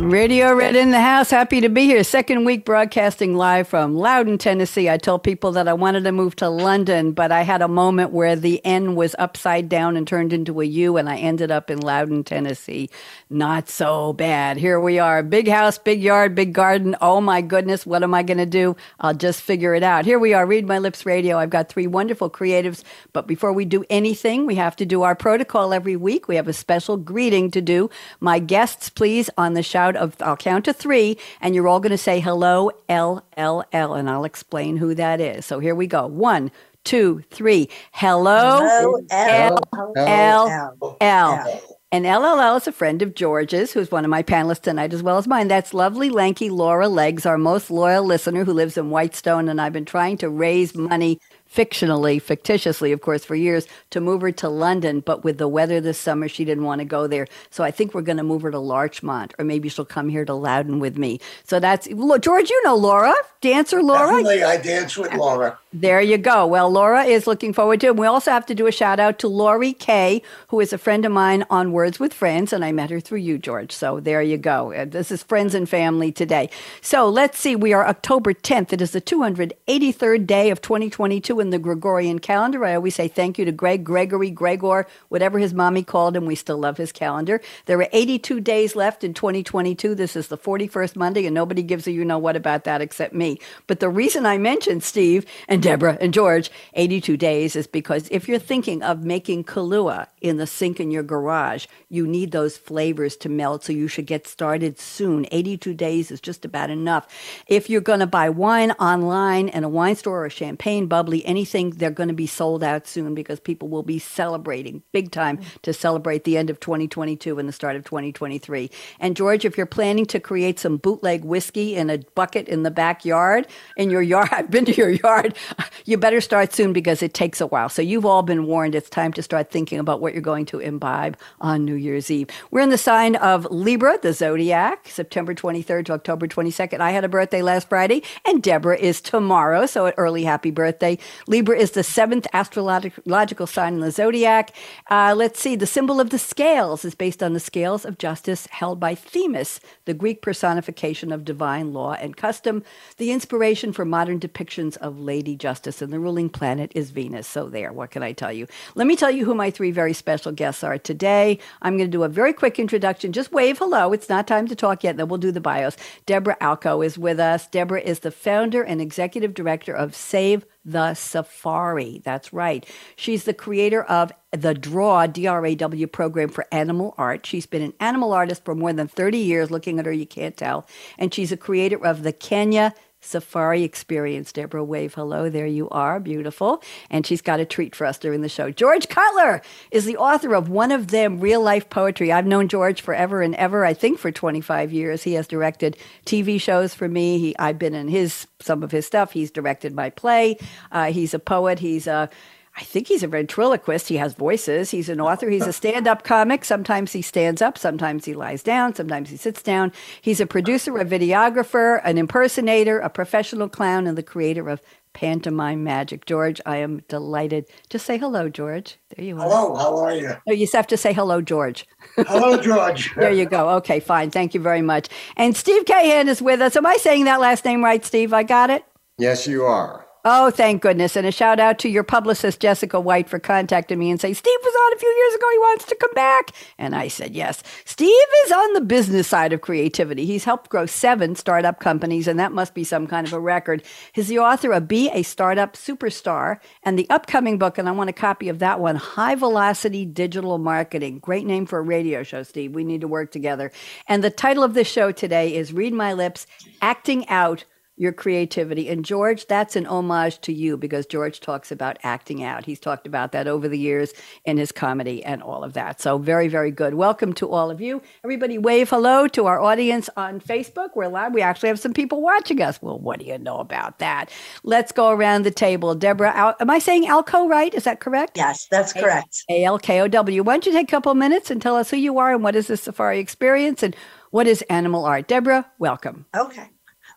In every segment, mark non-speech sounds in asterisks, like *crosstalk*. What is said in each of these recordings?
Radio Red in the house. Happy to be here. Second week broadcasting live from Loudon, Tennessee. I told people that I wanted to move to London, but I had a moment where the N was upside down and turned into a U, and I ended up in Loudon, Tennessee. Not so bad. Here we are. Big house, big yard, big garden. Oh my goodness, what am I going to do? I'll just figure it out. Here we are. Read My Lips Radio. I've got three wonderful creatives, but before we do anything, we have to do our protocol every week. We have a special greeting to do. My guests, please, on the shout of, I'll count to three, and you're all going to say hello, L, L, L, and I'll explain who that is. So here we go. One, two, three. Hello, Hello, L, L, L, L. L. And LLL is a friend of George's, who's one of my panelists tonight as well as mine. That's lovely, lanky Laura Legs, our most loyal listener who lives in Whitestone. And I've been trying to raise money fictionally, fictitiously, of course, for years to move her to London. But with the weather this summer, she didn't want to go there. So I think we're going to move her to Larchmont, or maybe she'll come here to Loudon with me. So that's George. You know Laura, dancer Laura. Definitely, I dance with Laura. There you go. Well, Laura is looking forward to it. We also have to do a shout out to Lori Kay, who is a friend of mine on Words with Friends, and I met her through you, George. So there you go. Uh, This is friends and family today. So let's see. We are October 10th. It is the 283rd day of 2022 in the Gregorian calendar. I always say thank you to Greg, Gregory, Gregor, whatever his mommy called him. We still love his calendar. There are 82 days left in 2022. This is the 41st Monday, and nobody gives a you know what about that except me. But the reason I mentioned Steve and *laughs* Deborah and George 82 days is because if you're thinking of making Kahlua in the sink in your garage, you need those flavors to melt, so you should get started soon. 82 days is just about enough. If you're going to buy wine online in a wine store or champagne, bubbly, anything, they're going to be sold out soon because people will be celebrating big time to celebrate the end of 2022 and the start of 2023. And George, if you're planning to create some bootleg whiskey in a bucket in the backyard, in your yard, *laughs* I've been to your yard, *laughs* you better start soon because it takes a while. So you've all been warned. It's time to start thinking about what you're going to imbibe on New Year's Eve. We're in the sign of Libra, the zodiac, September 23rd to October 22nd. I had a birthday last Friday, and Deborah is tomorrow. So an early happy birthday. Libra is the seventh astrological sign in the zodiac. Uh, let's see, the symbol of the scales is based on the scales of justice held by Themis, the Greek personification of divine law and custom. The inspiration for modern depictions of Lady Justice, and the ruling planet is Venus. So, there, what can I tell you? Let me tell you who my three very special guests are today. I'm going to do a very quick introduction. Just wave hello. It's not time to talk yet, then we'll do the bios. Deborah Alkow is with us. Deborah is the founder and executive director of Save the Safari. That's right. She's the creator of the DRAW, D-R-A-W program for animal art. She's been an animal artist for more than 30 years. Looking at her, you can't tell. And she's a creator of the Kenya Safari Experience. Deborah, wave hello. There you are. Beautiful. And she's got a treat for us during the show. George Cutler is the author of One of Them Real Life Poetry. I've known George forever and ever, I think for 25 years. He has directed TV shows for me. He, I've been in his some of his stuff. He's directed my play. Uh, he's a poet. He's a I think he's a ventriloquist. He has voices. He's an author. He's a stand up comic. Sometimes he stands up, sometimes he lies down, sometimes he sits down. He's a producer, a videographer, an impersonator, a professional clown, and the creator of Pantomime Magic. George, I am delighted. Just say hello, George. There you are. Hello, how are you? Oh, you just have to say hello, George. Hello, *laughs* George. There you go. Okay, fine. Thank you very much. And Steve Kahan is with us. Am I saying that last name right, Steve? I got it? Yes, you are. Oh, thank goodness. And a shout out to your publicist, Jessica White, for contacting me and saying, Steve was on a few years ago. He wants to come back. And I said, yes. Steve is on the business side of creativity. He's helped grow seven startup companies, and that must be some kind of a record. He's the author of Be a Startup Superstar and the upcoming book, and I want a copy of that one, High Velocity Digital Marketing. Great name for a radio show, Steve. We need to work together. And the title of this show today is Read My Lips Acting Out your creativity. And George, that's an homage to you because George talks about acting out. He's talked about that over the years in his comedy and all of that. So very, very good. Welcome to all of you. Everybody wave hello to our audience on Facebook. We're live. We actually have some people watching us. Well, what do you know about that? Let's go around the table. Deborah, Al- am I saying Alkow right? Is that correct? Yes, that's correct. A L K O W. Why don't you take a couple minutes and tell us who you are and what is the safari experience and what is animal art? Deborah, welcome. Okay.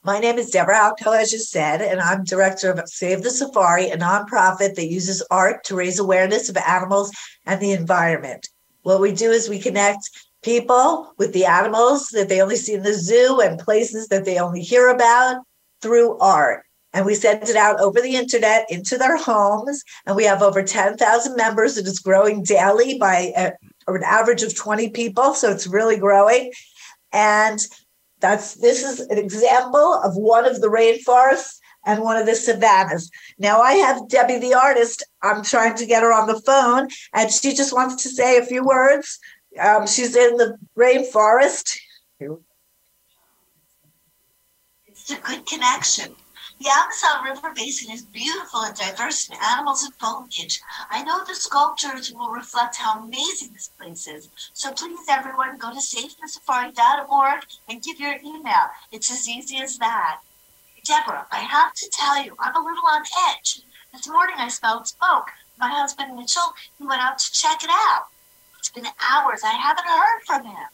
My name is Deborah Alkow, as you said, and I'm director of Save the Safari, a nonprofit that uses art to raise awareness of animals and the environment. What we do is we connect people with the animals that they only see in the zoo and places that they only hear about through art. And we send it out over the internet into their homes. And we have over 10,000 members. It is growing daily by a, an average of 20 people. So it's really growing. And that's this is an example of one of the rainforests and one of the savannas. Now I have Debbie the artist. I'm trying to get her on the phone, and she just wants to say a few words. Um, she's in the rainforest. It's a good connection. The Amazon River Basin is beautiful and diverse in animals and foliage. I know the sculptures will reflect how amazing this place is. So please, everyone, go to savethesafari.org and give your email. It's as easy as that. Deborah, I have to tell you, I'm a little on edge. This morning I smelled smoke. My husband Mitchell, he went out to check it out. It's been hours. I haven't heard from him.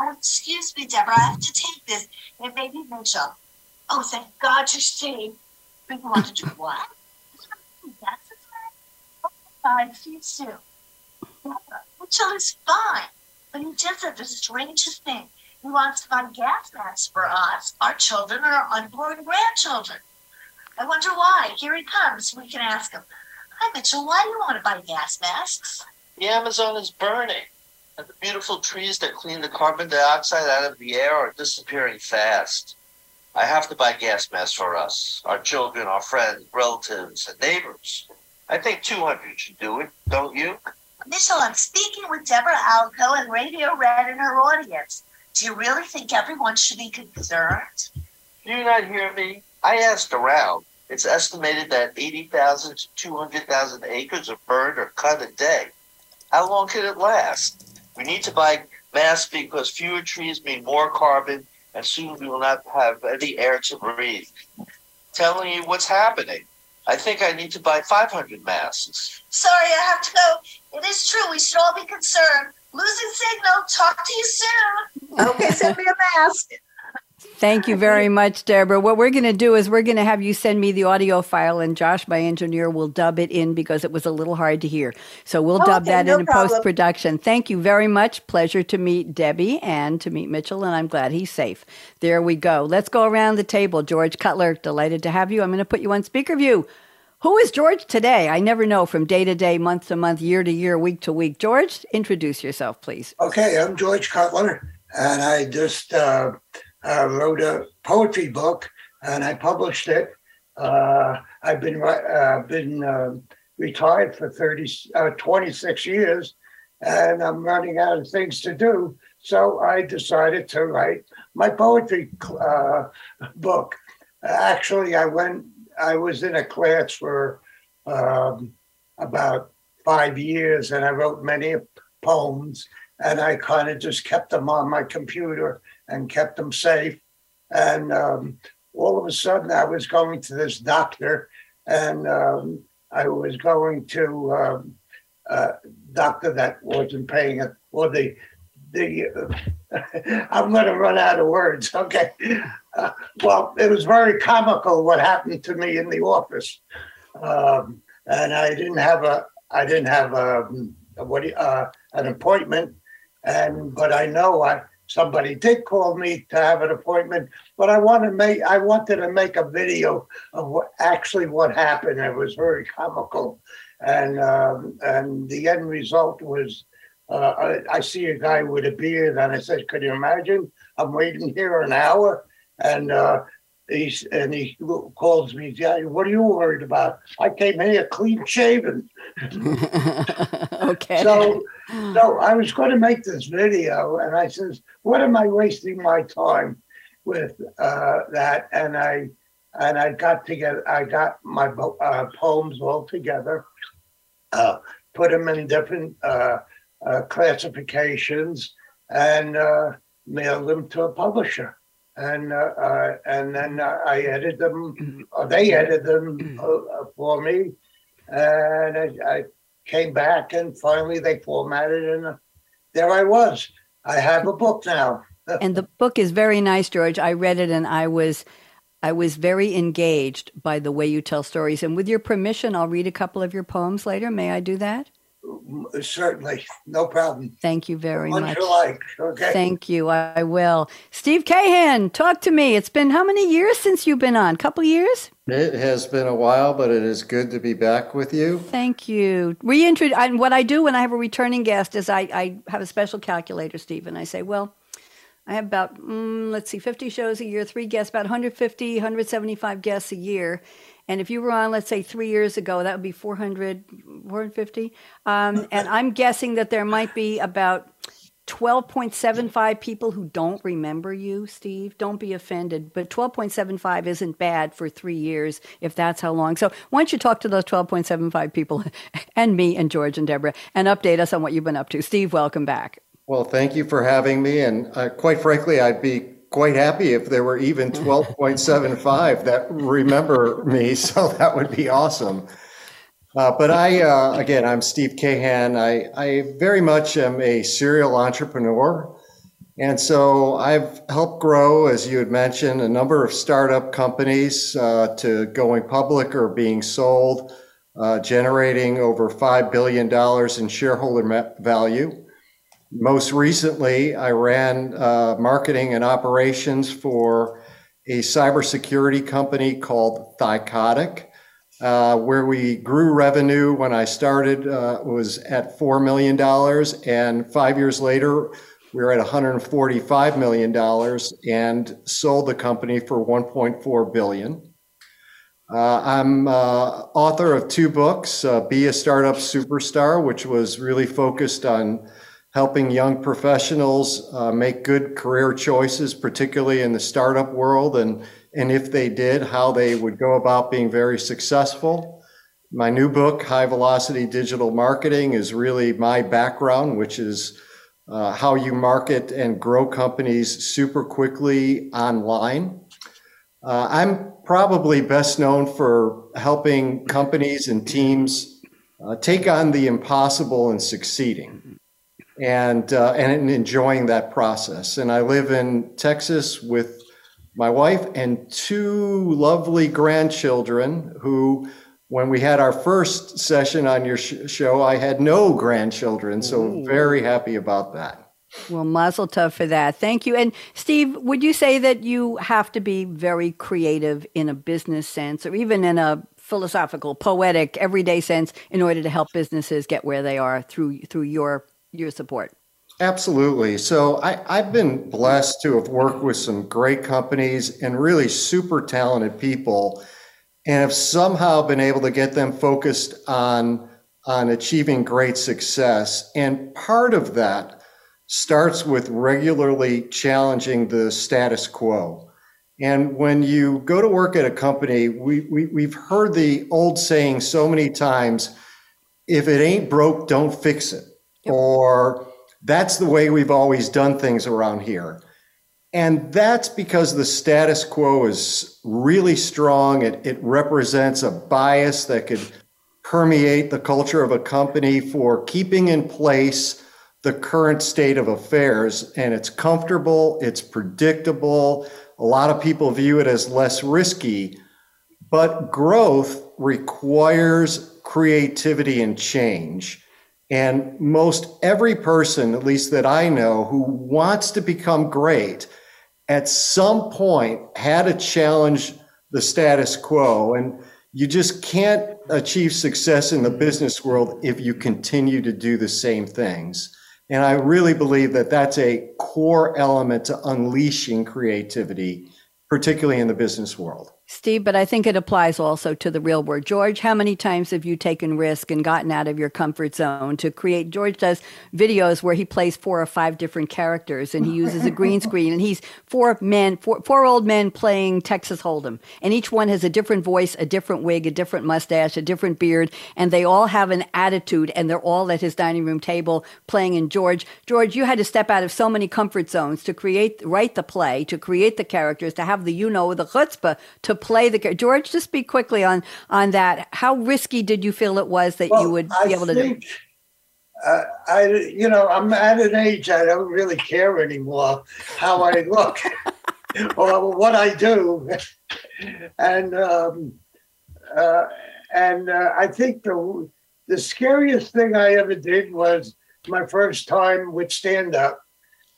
Oh, excuse me, Deborah. I have to take this. It may be Mitchell. Oh, thank God you're safe. But you want to do what? *laughs* That's his name? Oh, I see you soon. Deborah, Mitchell is fine. But he just said the strangest thing. He wants to buy gas masks for us, our children, and our unborn grandchildren. I wonder why. Here he comes. We can ask him. Hi, Mitchell. Why do you want to buy gas masks? The Amazon is burning, and the beautiful trees that clean the carbon dioxide out of the air are disappearing fast. I have to buy gas masks for us, our children, our friends, relatives, and neighbors. I think 200 should do it, don't you? Mitchell, I'm speaking with Deborah Alkow and Radio Red and her audience. Do you really think everyone should be concerned? Do you not hear me? I asked around. It's estimated that 80,000 to 200,000 acres are burned or cut a day. How long can it last? We need to buy masks because fewer trees mean more carbon, and soon we will not have any air to breathe. Telling you what's happening. I think I need to buy 500 masks. Sorry, I have to go. It is true. We should all be concerned. Losing signal. Talk to you soon. Okay, send me a mask. Thank you very *laughs* much, Deborah. What we're going to do is we're going to have you send me the audio file, and Josh, my engineer, will dub it in because it was a little hard to hear. So we'll dub Okay, that no in problem. post production. Thank you very much. Pleasure to meet Debbie and to meet Mitchell, and I'm glad he's safe. There we go. Let's go around the table. George Cutler, delighted to have you. I'm going to put you on speaker view. Who is George today? I never know from day to day, month to month, year to year, week to week. George, introduce yourself, please. Okay, I'm George Cutler, and I just uh, uh, wrote a poetry book, and I published it. Uh, I've been uh, been uh, retired for 30, uh, 26 years, and I'm running out of things to do. So I decided to write my poetry uh, book. Actually, I went. I was in a class for um, about five years, and I wrote many poems. And I kind of just kept them on my computer and kept them safe. And um, all of a sudden, I was going to this doctor, and um, I was going to um, a doctor that wasn't paying it, or the the. *laughs* I'm going to run out of words. Okay. Uh, well, it was very comical what happened to me in the office, um, and I didn't have a I didn't have a, a what uh, an appointment, and but I know I somebody did call me to have an appointment, but I to make I wanted to make a video of what actually what happened. It was very comical, and um, and the end result was. Uh, I, I see a guy with a beard, and I said, "Could you imagine? I'm waiting here an hour, and uh, he's and he calls me. What are you worried about? I came here clean shaven. *laughs* okay. So, *sighs* so I was going to make this video, and I says, "What am I wasting my time?" with uh, that, and I and I got together. I got my uh, poems all together, uh, put them in different uh, uh, classifications, and uh, mailed them to a publisher. And and then I edited them, or they edited them for me, and I, I, came back, and finally they formatted, and uh, there I was. I have a book now. *laughs* and the book is very nice, George. I read it, and I was I was very engaged by the way you tell stories. And with your permission, I'll read a couple of your poems later. May I do that? Certainly, no problem. Thank you very much. You like. Okay. Thank you. I will. Steve Kahan, talk to me. It's been how many years since you've been on? Couple years? It has been a while, but it is good to be back with you. Thank you. Reintroduce. What I do when I have a returning guest is I, I have a special calculator, Steve, and I say, well, I have about, mm, let's see, 50 shows a year, three guests, about 150, 175 guests a year. And if you were on, let's say, three years ago, that would be 400, 450. Um, and I'm guessing that there might be about 12.75 people who don't remember you, Steve. Don't be offended, but 12.75 isn't bad for three years if that's how long. So why don't you talk to those 12.75 people *laughs* and me and George and Deborah and update us on what you've been up to? Steve, welcome back. Well, thank you for having me. And uh, quite frankly, I'd be quite happy if there were even 12.75 that remember me. *laughs* So that would be awesome. Uh, but I, uh, again, I'm Steve Kahan. I, I very much am a serial entrepreneur. And so I've helped grow, as you had mentioned, a number of startup companies uh, to going public or being sold, uh, generating over $5 billion in shareholder value. Most recently, I ran uh, marketing and operations for a cybersecurity company called Thycotic, uh, where we grew revenue when I started uh, was at $4 million. And five years later, we were at $145 million and sold the company for 1.4 billion. Uh, I'm uh, author of two books, uh, Be a Startup Superstar, which was really focused on helping young professionals uh, make good career choices, particularly in the startup world, and, and if they did, how they would go about being very successful. My new book, High Velocity Digital Marketing, is really my background, which is uh, how you market and grow companies super quickly online. Uh, I'm probably best known for helping companies and teams uh, take on the impossible and succeeding and uh, and enjoying that process. And I live in Texas with my wife and two lovely grandchildren who when we had our first session on your sh- show i had no grandchildren so very happy about that. Well mazel tov for that. Thank you. And steve would you say that you have to be very creative in a business sense or even in a philosophical poetic everyday sense in order to help businesses get where they are through through your your support. Absolutely. So I, have been blessed to have worked with some great companies and really super talented people and have somehow been able to get them focused on, on achieving great success. And part of that starts with regularly challenging the status quo. And when you go to work at a company, we, we, we've heard the old saying so many times if it ain't broke, don't fix it yep. or that's the way we've always done things around here. And that's because the status quo is really strong. It, it represents a bias that could permeate the culture of a company for keeping in place the current state of affairs. And it's comfortable, it's predictable. A lot of people view it as less risky, but growth requires creativity and change. And most every person, at least that I know, who wants to become great, at some point had to challenge the status quo. And you just can't achieve success in the business world if you continue to do the same things. And I really believe that that's a core element to unleashing creativity, particularly in the business world. Steve, but I think it applies also to the real world. George, how many times have you taken risk and gotten out of your comfort zone to create? George does videos where he plays four or five different characters and he *laughs* uses a green screen and he's four men, four, four old men playing Texas Hold'em. And each one has a different voice, a different wig, a different mustache, a different beard, and they all have an attitude and they're all at his dining room table playing. And George, George, you had to step out of so many comfort zones to create, write the play, to create the characters, to have the, you know, the chutzpah to play the George. Just speak quickly on on that. How risky did you feel it was that well, you would be I able to think, do? Uh, I, you know, I'm at an age I don't really care anymore how I look *laughs* or what I do, and um, uh, and uh, I think the the scariest thing I ever did was my first time with stand up,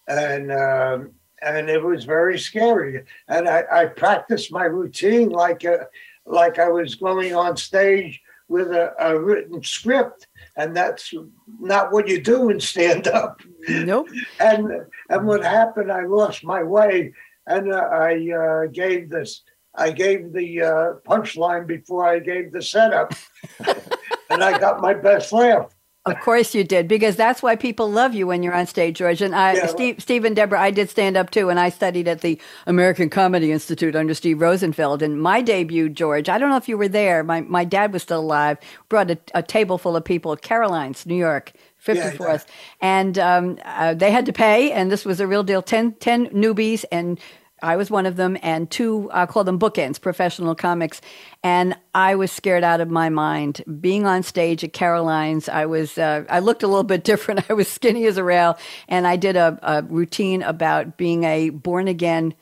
and um, and it was very scary. And I, I practiced my routine like a, like I was going on stage with a, a written script, and that's not what you do in stand up. Nope. *laughs* and and what happened? I lost my way, and uh, I uh, gave this. I gave the uh, punchline before I gave the setup, *laughs* and I got my best laugh. Of course you did, because that's why people love you when you're on stage, George. And I, Yeah. Steve, Steve and Deborah, I did stand up too, and I studied at the American Comedy Institute under Steve Rosenfeld. And my debut, George, I don't know if you were there. My my dad was still alive. Brought a, a table full of people Caroline's, New York. 54th. And um, uh, they had to pay, and this was a real deal 10, 10 newbies, and I was one of them, and two, I call them bookends, professional comics. And I was scared out of my mind. Being on stage at Caroline's, I was, uh, I looked a little bit *laughs* different. I was skinny as a rail, and I did a, a routine about being a born again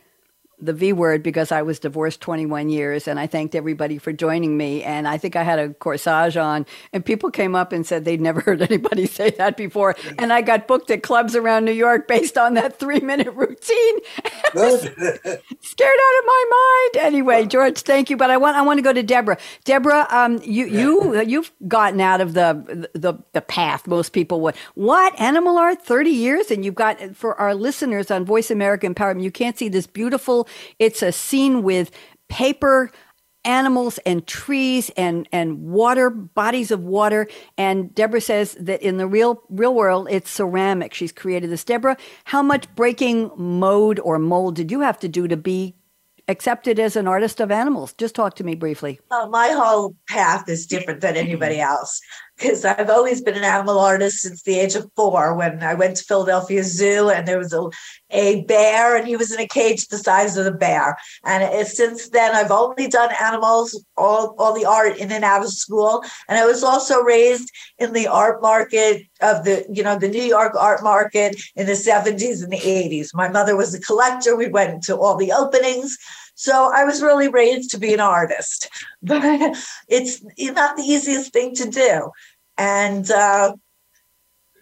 the V word because I was divorced 21 years and I thanked everybody for joining me. And I think I had a corsage on and people came up and said they'd never *laughs* heard anybody *laughs* say that before. And I got booked at clubs around New York based on that three minute *laughs* routine. Scared out of my mind. Anyway, George, thank you. But I want, I want to go to Deborah. Deborah, um, you, you, you've gotten out of the, the, the path most people would. What? Animal art, 30 years? And you've got, for our listeners on Voice America Empowerment, you can't see this beautiful it's a scene with paper animals and trees and and water bodies of water. And deborah says that in the real real world it's ceramic. She's created this. Deborah how much breaking mode or mold did you have to do to be accepted as an artist of animals? Just talk to me briefly. Uh, my whole path is different than anybody else because I've always been an animal artist since the age of four. When I went to Philadelphia Zoo and there was a, a bear and he was in a cage the size of the bear. And it, since then, I've only done animals, all, all the art in and out of school. And I was also raised in the art market of the, you know, the New York art market in the 70s and the 80s. My mother was a collector. We went to all the openings. So I was really raised to be an artist, *laughs* but it's not the easiest thing to do. And uh,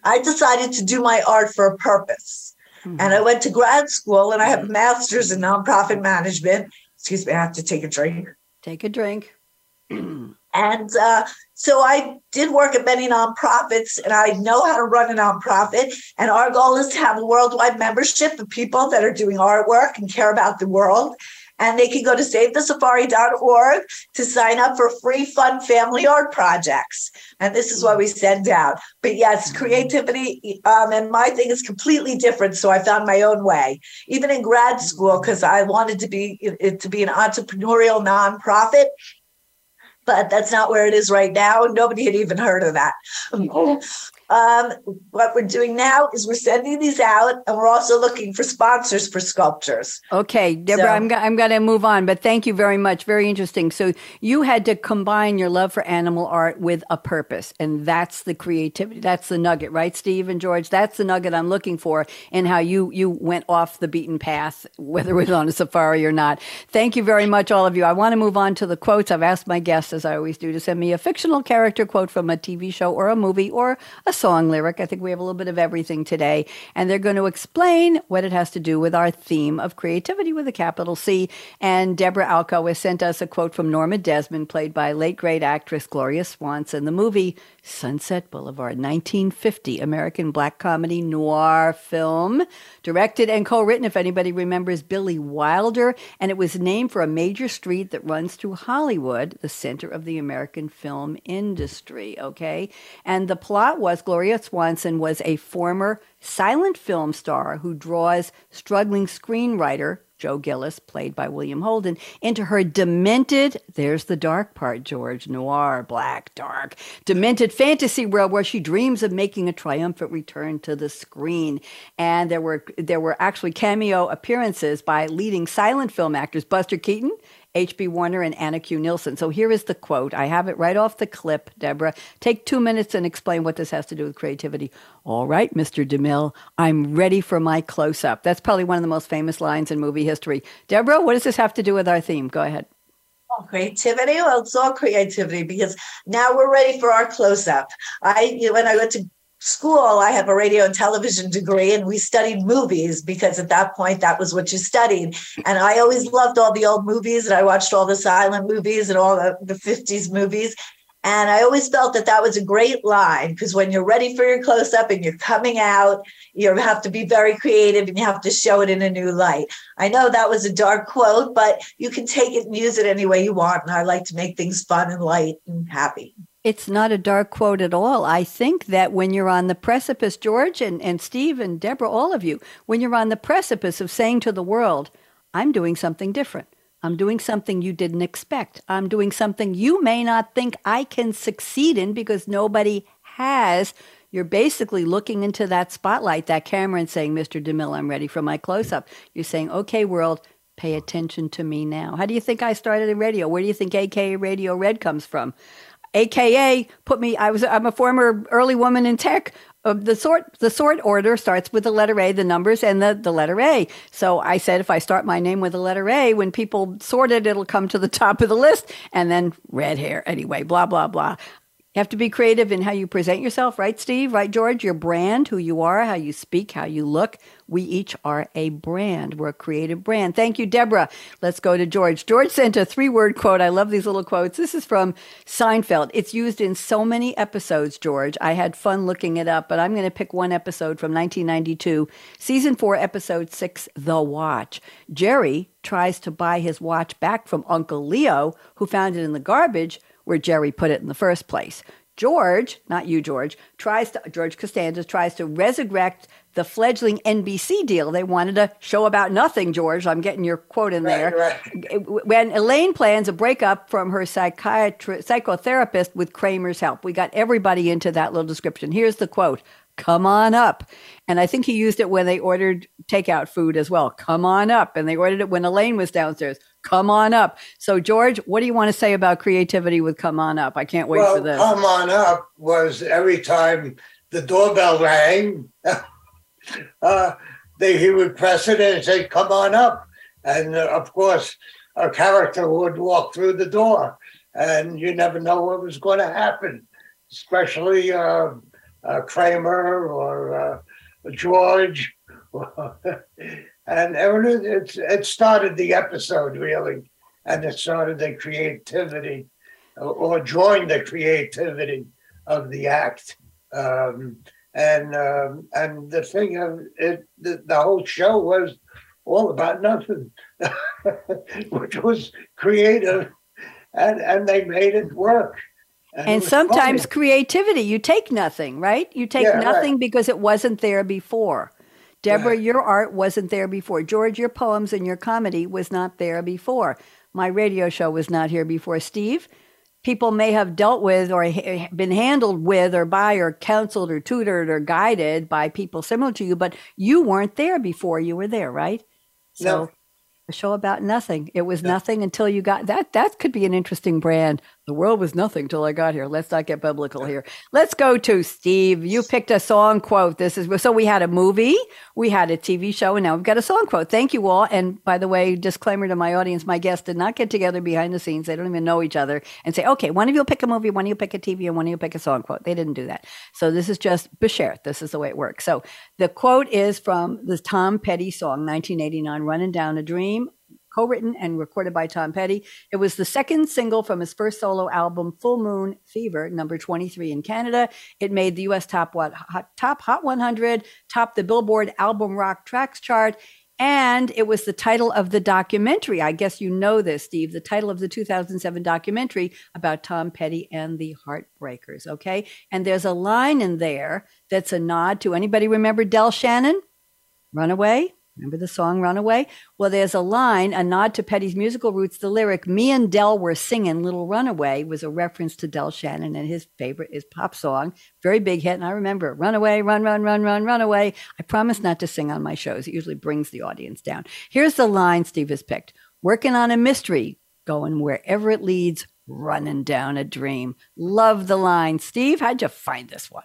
I decided to do my art for a purpose. And I went to grad school and I have a master's in nonprofit management. Excuse me, I have to take a drink. take a drink *clears throat* And uh, so I did work at many nonprofits and I know how to run a nonprofit. And our goal is to have a worldwide membership of people that are doing artwork and care about the world. And they can go to savethesafari.org to sign up for free, fun family art projects. And this is what we send out. But yes, creativity um, and my thing is completely different. So I found my own way, even in grad school, because I wanted to be to be an entrepreneurial nonprofit but that's not where it is right now. Nobody had even heard of that. *laughs* Um, what we're doing now is we're sending these out, and we're also looking for sponsors for sculptures. Okay, Deborah, So- I'm, go- I'm going to move on, but thank you very much. Very interesting. So you had to combine your love for animal art with a purpose, and that's the creativity. That's the nugget, right, Steve and George? That's the nugget I'm looking for in how you you went off the beaten path, whether it was on a safari or not. Thank you very much, all of you. I want to move on to the quotes. I've asked my guests as I always do, to send me a fictional character quote from a TV show or a movie or a song lyric. I think we have a little bit of everything today. And they're going to explain what it has to do with our theme of creativity with a capital C. And Deborah Alkow has sent us a quote from Norma Desmond, played by late great actress Gloria Swanson. The movie Sunset Boulevard, 1950 American black comedy noir film, directed and co written, if anybody remembers, Billy Wilder. And it was named for a major street that runs through Hollywood, the center of the American film industry. Okay. And the plot was Gloria Swanson was a former silent film star who draws struggling screenwriter Joe Gillis, played by William Holden, into her demented, there's the dark part, George, noir, black, dark, demented fantasy world where she dreams of making a triumphant return to the screen. And there were there were actually cameo appearances by leading silent film actors Buster Keaton, H.B. Warner and Anna Q. Nilsson. So here is the quote. I have it right off the clip, Deborah. Take two minutes and explain what this has to do with creativity. All right, Mr. DeMille, I'm ready for my close up. That's probably one of the most famous lines in movie history. Deborah, what does this have to do with our theme? Go ahead. Oh, creativity. Well, it's all creativity because now we're ready for our close up. I, you know, when I went to school, I have a radio and television degree, and we studied movies because at that point, that was what you studied. And I always loved all the old movies, and I watched all the silent movies and all the, the 50s movies. And I always felt that that was a great line because when you're ready for your close up and you're coming out, you have to be very creative and you have to show it in a new light. I know that was a dark quote, but you can take it and use it any way you want. And I like to make things fun and light and happy. It's not a dark quote at all. I think that when you're on the precipice, George and, and Steve and Deborah, all of you, when you're on the precipice of saying to the world, I'm doing something different. I'm doing something you didn't expect. I'm doing something you may not think I can succeed in because nobody has. You're basically looking into that spotlight, that camera, and saying, Mr. DeMille, I'm ready for my close up. You're saying, okay, world, pay attention to me now. How do you think I started in radio? Where do you think AKA Radio Red comes from? Aka put me i was i'm a former early woman in tech. Uh, the sort the sort order starts with the letter a the numbers and the, the letter a. So i said if i start my name with the letter a when people sort it it'll come to the top of the list. And then red hair anyway blah blah blah you have to be creative in how you present yourself, right, Steve? Right, George? Your brand, who you are, how you speak, how you look. We each are a brand. We're a creative brand. Thank you, Deborah. Let's go to George. George sent a three word quote. I love these little quotes. This is from Seinfeld. It's used in so many episodes, George. I had fun looking it up, but I'm going to pick one episode from 1992, season four, episode six, The Watch. Jerry tries to buy his watch back from Uncle Leo, who found it in the garbage where Jerry put it in the first place. George, not you, George, tries to, George Costanza tries to resurrect the fledgling NBC deal. They wanted a show about nothing, George. I'm getting your quote in there. Right, right. When Elaine plans a breakup from her psychiatri- psychotherapist with Kramer's help, we got everybody into that little description. Here's the quote come on up. And I think he used it when they ordered takeout food as well. Come on up. And they ordered it when Elaine was downstairs. Come on up. So, George, what do you want to say about creativity with Come On Up? I can't wait well, for this. Come On Up was every time the doorbell rang, *laughs* uh, they, he would press it and say, Come on up. And uh, of course, a character would walk through the door, and you never know what was going to happen, especially. Uh, uh, Kramer or uh, George. *laughs* and it, it started the episode really, and it started the creativity or joined the creativity of the act. Um, and um, and the thing of it, the, the whole show was all about nothing, *laughs* which was creative, and and they made it work. And, and sometimes funny. creativity, you take nothing, right? You take yeah, nothing right. because it wasn't there before. Deborah, your art wasn't there before. George, your poems and your comedy was not there before. My radio show was not here before. Steve, people may have dealt with or ha- been handled with or by or counseled or tutored or guided by people similar to you, but you weren't there before you were there, right? So no. a show about nothing. It was no. nothing until you got that. That could be an interesting brand The world was nothing till I got here. Let's not get biblical here. Let's go to Steve. You picked a song quote. This is so we had a movie, we had a TV show, and now we've got a song quote. Thank you all. And by the way, disclaimer to my audience: my guests did not get together behind the scenes. They don't even know each other and say, "Okay, one of you pick a movie, one of you pick a TV, and one of you pick a song quote." They didn't do that. So this is just Bashert. This is the way it works. So the quote is from the Tom Petty song, 1989, "Running Down a Dream." Co-written and recorded by Tom Petty. It was the second single from his first solo album, Full Moon Fever, number 23 in Canada. It made the U.S. top what hot, top Hot 100, topped the Billboard Album Rock Tracks chart, and it was the title of the documentary. I guess you know this, Steve. The title of the 2007 documentary about Tom Petty and the Heartbreakers. Okay, and there's a line in there that's a nod to anybody remember Del Shannon? Runaway. Remember the song Runaway? Well, there's a line, a nod to Petty's musical roots. The lyric, Me and Del were singing Little Runaway, was a reference to Del Shannon and his favorite, is pop song. Very big hit. And I remember Runaway, run, run, run, run, run away. I promise not to sing on my shows. It usually brings the audience down. Here's the line Steve has picked Working on a mystery, going wherever it leads, running down a dream. Love the line. Steve, how'd you find this one?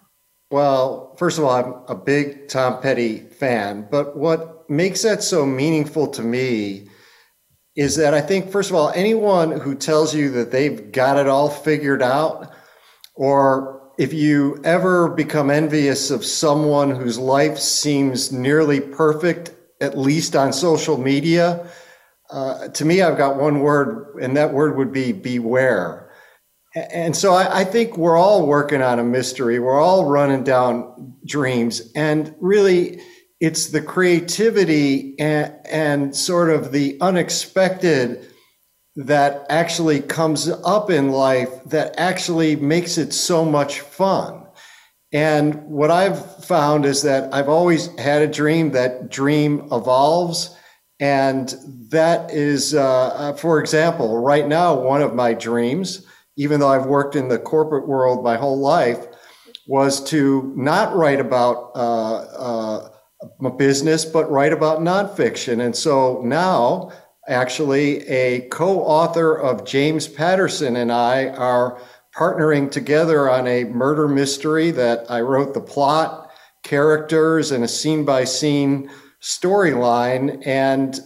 Well, first of all, I'm a big Tom Petty fan, but what makes that so meaningful to me is that I think, first of all, anyone who tells you that they've got it all figured out, or if you ever become envious of someone whose life seems nearly perfect, at least on social media, uh, to me, I've got one word, and that word would be beware. And so I, I, think we're all working on a mystery. We're all running down dreams. And really, it's the creativity and, and sort of the unexpected that actually comes up in life that actually makes it so much fun. And what I've found is that I've always had a dream. That dream evolves. And that is, uh, uh for example, right now, one of my dreams even though I've worked in the corporate world my whole life, was to not write about uh, uh, business, but write about nonfiction. And so now, actually, a co author of James Patterson and I are partnering together on a murder mystery that I wrote the plot, characters, and a scene by scene storyline. And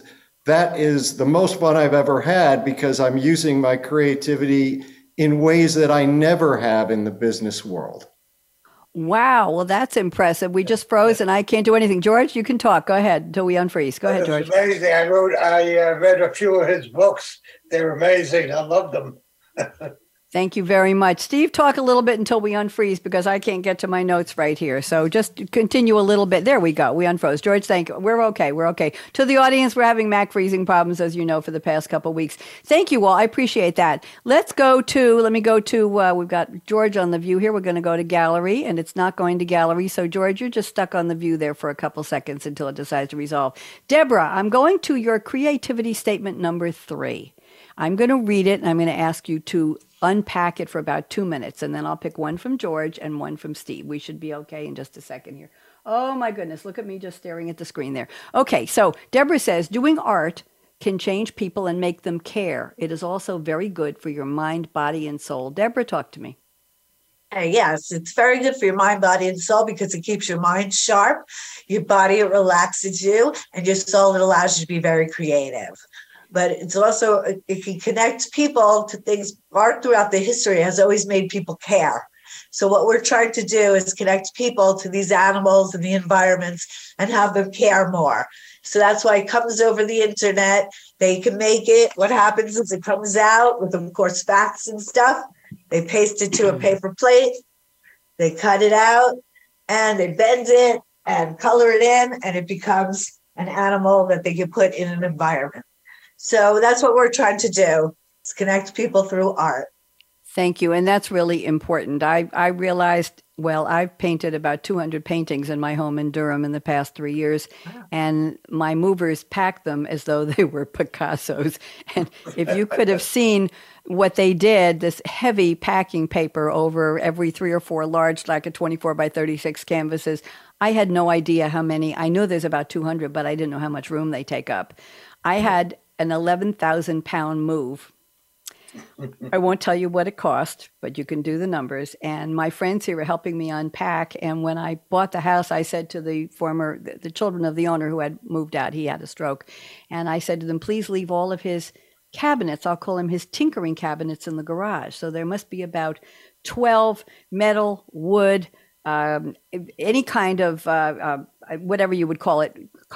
that is the most fun I've ever had because I'm using my creativity in ways that I never have in the business world. Wow. Well, that's impressive. We just froze and I can't do anything. George, you can talk. Go ahead until we unfreeze. Go ahead, George. amazing. I wrote, I uh, read a few of his books. They're amazing. I love them. *laughs* Thank you very much. Steve, talk a little bit until we unfreeze because I can't get to my notes right here. So just continue a little bit. There we go. We unfroze. George, thank you. We're okay. We're okay. To the audience, we're having Mac freezing problems, as you know, for the past couple weeks. Thank you all. I appreciate that. Let's go to, let me go to, uh, we've got George on the view here. We're going to go to gallery, and it's not going to gallery. So, George, you're just stuck on the view there for a couple seconds until it decides to resolve. Deborah, I'm going to your creativity statement number three. I'm going to read it and I'm going to ask you to unpack it for about two minutes, and then I'll pick one from George and one from Steve. We should be okay in just a second here. Oh my goodness, look at me just staring at the screen there. Okay, so Deborah says doing art can change people and make them care. It is also very good for your mind, body, and soul. Deborah, talk to me. Uh, yes, it's very good for your mind, body, and soul because it keeps your mind sharp, your body, it relaxes you, and your soul, it allows you to be very creative but it's also it can connect people to things art throughout the history has always made people care. So what we're trying to do is connect people to these animals and the environments and have them care more. So that's why it comes over the internet. They can make it. What happens is it comes out with of course facts and stuff. They paste it to a mm-hmm. paper plate. They cut it out and they bend it and color it in and it becomes an animal that they can put in an environment so that's what we're trying to do is connect people through art. Thank you. And that's really important. I, I realized, well, I've painted about 200 paintings in my home in Durham in the past three years, and my movers packed them as though they were Picasso's. *laughs* And if you could have seen what they did, this heavy packing paper over every three or four large, like a 24 by 36 canvases, I had no idea how many. I knew there's about 200, but I didn't know how much room they take up. I had an 11,000 pound move. I won't tell you what it cost, but you can do the numbers. And my friends here are helping me unpack. And when I bought the house, I said to the former, the, the children of the owner who had moved out, he had a stroke. And I said to them, please leave all of his cabinets, I'll call them his tinkering cabinets in the garage. So there must be about 12 metal, wood, um, any kind of uh, uh, whatever you would call it,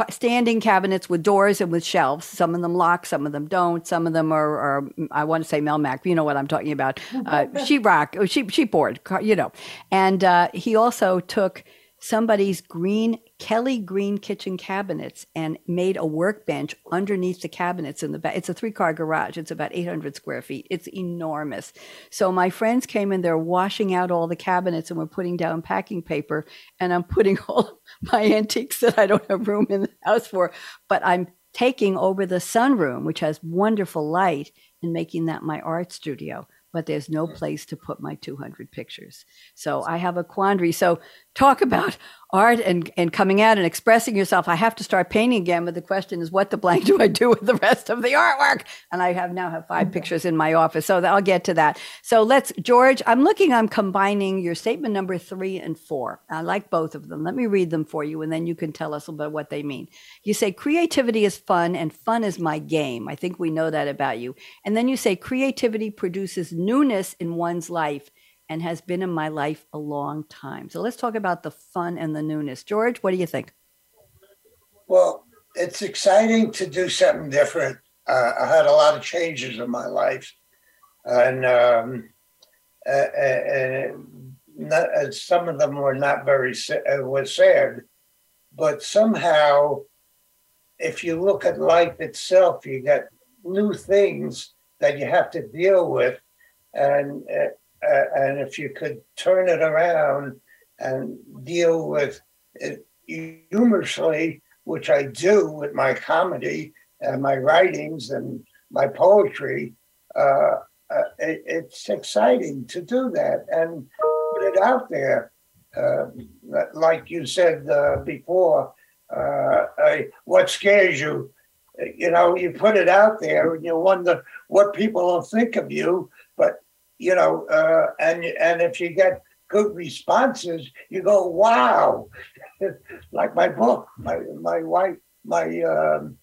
standing cabinets with doors and with shelves. Some of them lock, some of them don't. Some of them are, are I want to say Melmac. You know what I'm talking about? Uh, *laughs* sheetrock, sheep, sheepboard, you know. And uh, he also took somebody's green Kelly green kitchen cabinets and made a workbench underneath the cabinets in the back. It's a three car garage. It's about 800 square feet. It's enormous. So my friends came in there washing out all the cabinets and we're putting down packing paper and I'm putting *laughs* all my antiques that I don't have room in the house for, but I'm taking over the sunroom, which has wonderful light and making that my art studio but there's no place to put my 200 pictures. So I have a quandary. So talk about art and, and coming out and expressing yourself. I have to start painting again, but the question is, what the blank *laughs* do I do with the rest of the artwork? And I have now have five mm-hmm. pictures in my office, so I'll get to that. So let's, George. I'm looking. I'm combining your statement number three and four. I like both of them. Let me read them for you, and then you can tell us about what they mean. You say creativity is fun, and fun is my game. I think we know that about you. And then you say creativity produces newness in one's life and has been in my life a long time. So let's talk about the fun and the newness. George, what do you think? Well, it's exciting to do something different. Uh, I had a lot of changes in my life, and um, and, not, and some of them were not very uh, was sad, but somehow, if you look at life itself, you get new things that you have to deal with, and uh, and if you could turn it around and deal with it humorously, which I do with my comedy and my writings and my poetry, uh, uh, it, it's exciting to do that and put it out there. Uh, like you said uh, before, uh, what scares you? You know, you put it out there and you wonder what people will think of you, you know, uh, and and if you get good responses, you go, wow. *laughs* like my book, my my wife, my um,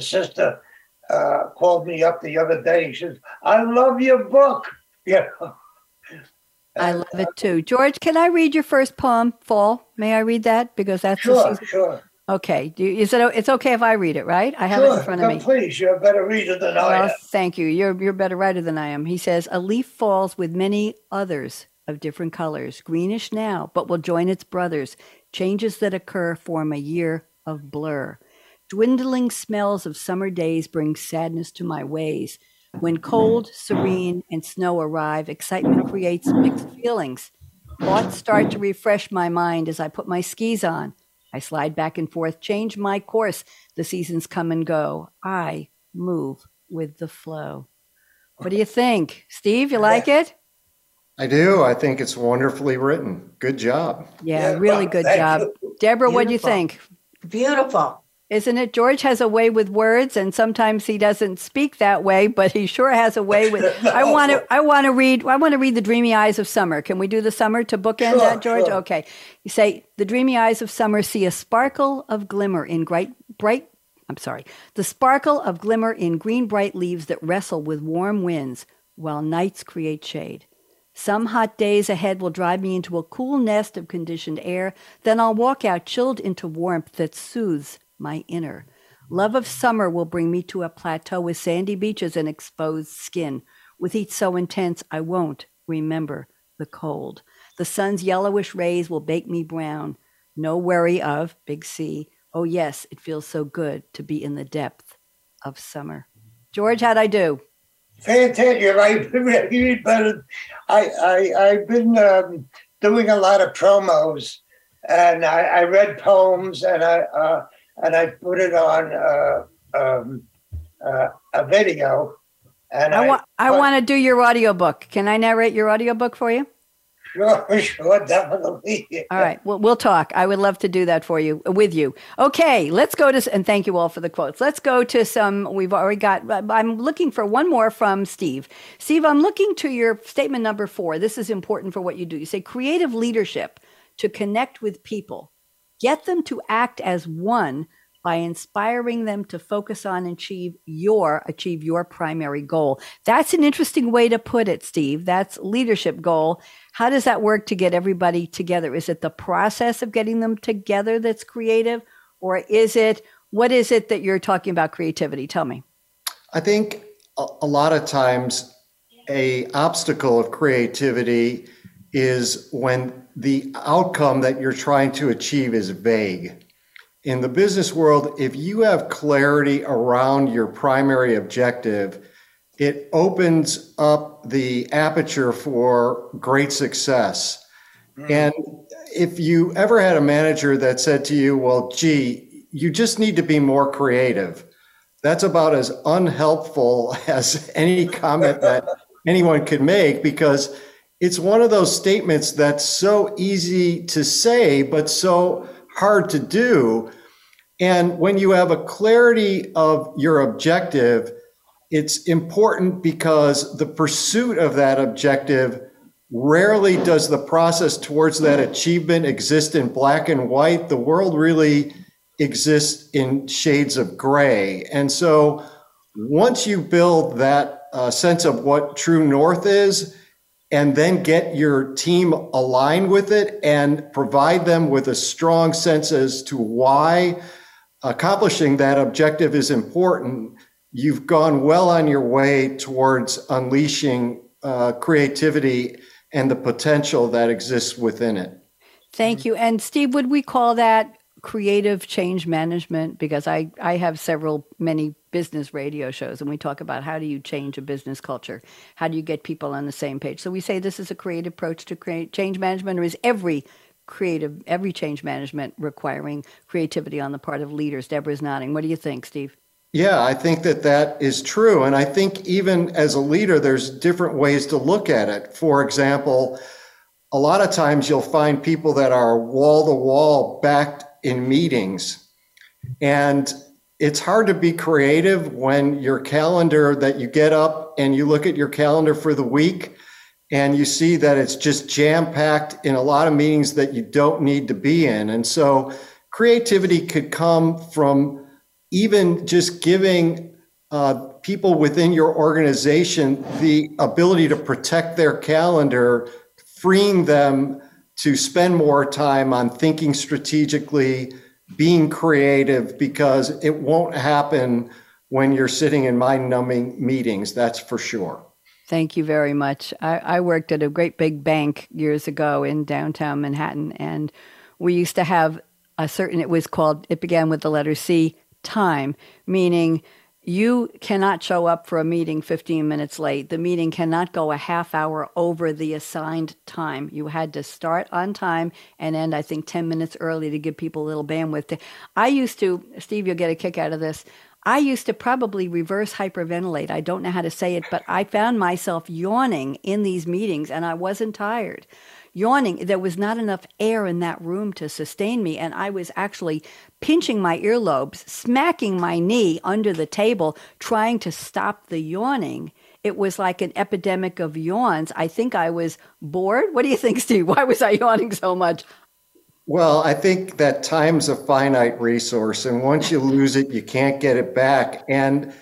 sister uh, called me up the other day. She says, "I love your book." *laughs* You know. I love it too. George, can I read your first poem, Fall? May I read that? Because that's sure, sure. Okay. Do you, is it? It's okay if I read it, right? I have sure, it in front of me. Please, you're a better reader than I am. Thank you. You're you're a better writer than I am. He says, "A leaf falls with many others of different colors, greenish now, but will join its brothers. Changes that occur form a year of blur. Dwindling smells of summer days bring sadness to my ways. When cold, serene, and snow arrive, excitement creates mixed feelings. Thoughts start to refresh my mind as I put my skis on." I slide back and forth, change my course. The seasons come and go. I move with the flow. What do you think? Steve, you like it? I do. I think it's wonderfully written. Good job. Yeah, yeah really good job. You. Deborah, what do you think? Beautiful isn't it? George has a way with words, and sometimes he doesn't speak that way, but he sure has a way with. *laughs* I want to. I want to read. I want to read the dreamy eyes of summer. Can we do the summer to bookend sure, that, George? Sure. Okay. You say the dreamy eyes of summer see a sparkle of glimmer in bright, bright. I'm sorry. The sparkle of glimmer in green bright leaves that wrestle with warm winds, while nights create shade. Some hot days ahead will drive me into a cool nest of conditioned air. Then I'll walk out chilled into warmth that soothes my inner. Love of summer will bring me to a plateau with sandy beaches and exposed skin. With heat so intense, I won't remember the cold. The sun's yellowish rays will bake me brown. No worry of big C. Oh, yes, it feels so good to be in the depth of summer. George, how'd I do? Fantastic. Right. You better. I, I, I've been um, doing a lot of promos and I, I read poems and I, uh, and I put it on uh, um, uh, a video. And I, want I want to do your audiobook. Can I narrate your audiobook for you? Sure, *laughs* sure, definitely. All right. Well, we'll talk. I would love to do that for you, with you. Okay. Let's go to, and thank you all for the quotes. Let's go to some, we've already got, I'm looking for one more from Steve. Steve, I'm looking to your statement number four. This is important for what you do. You say creative leadership to connect with people, get them to act as one by inspiring them to focus on achieve your achieve your primary goal. That's an interesting way to put it, Steve. That's leadership goal. How does that work to get everybody together? Is it the process of getting them together that's creative or is it what is it that you're talking about creativity? Tell me. I think a lot of times a obstacle of creativity is when the outcome that you're trying to achieve is vague in the business world, if you have clarity around your primary objective, it opens up the aperture for great success. Mm. And if you ever had a manager that said to you, well, gee, you just need to be more creative, that's about as unhelpful *laughs* as any comment that *laughs* anyone could make because it's one of those statements that's so easy to say, but so hard to do and when you have a clarity of your objective, it's important because the pursuit of that objective rarely does the process towards that achievement exist in black and white. The world really exists in shades of gray. And so once you build that uh, sense of what true north is, and then get your team aligned with it and provide them with a strong sense as to why accomplishing that objective is important, you've gone well on your way towards unleashing uh, creativity and the potential that exists within it. Thank you. And Steve, would we call that creative change management? Because I, I have several, many business radio shows, and we talk about how do you change a business culture? How do you get people on the same page? So we say this is a creative approach to create change management, or is every creative, every change management requiring creativity on the part of leaders. Deborah's nodding. What do you think, Steve? Yeah, I think that that is true. And I think even as a leader, there's different ways to look at it. For example, a lot of times you'll find people that are wall to wall backed in meetings. And it's hard to be creative when your calendar that you get up and you look at your calendar for the week and you see that it's just jam packed in a lot of meetings that you don't need to be in. And so creativity could come from even just giving uh, people within your organization the ability to protect their calendar, freeing them to spend more time on thinking strategically, being creative, because it won't happen when you're sitting in mind numbing meetings, that's for sure. Thank you very much. I, I, worked at a great big bank years ago in downtown Manhattan, and we used to have a certain, it was called, it began with the letter C, time, meaning you cannot show up for a meeting 15 minutes late. The meeting cannot go a half hour over the assigned time. You had to start on time and end, I think, 10 minutes early to give people a little bandwidth. I used to, Steve, you'll get a kick out of this. I used to probably reverse hyperventilate. I don't know how to say it, but I found myself yawning in these meetings and I wasn't tired. Yawning, there was not enough air in that room to sustain me, and I was actually pinching my earlobes, smacking my knee under the table, trying to stop the yawning. It was like an epidemic of yawns. I think I was bored. What do you think, Steve? Why was I yawning so much? Well, I think that time's a finite resource, and once you lose it, you can't get it back. And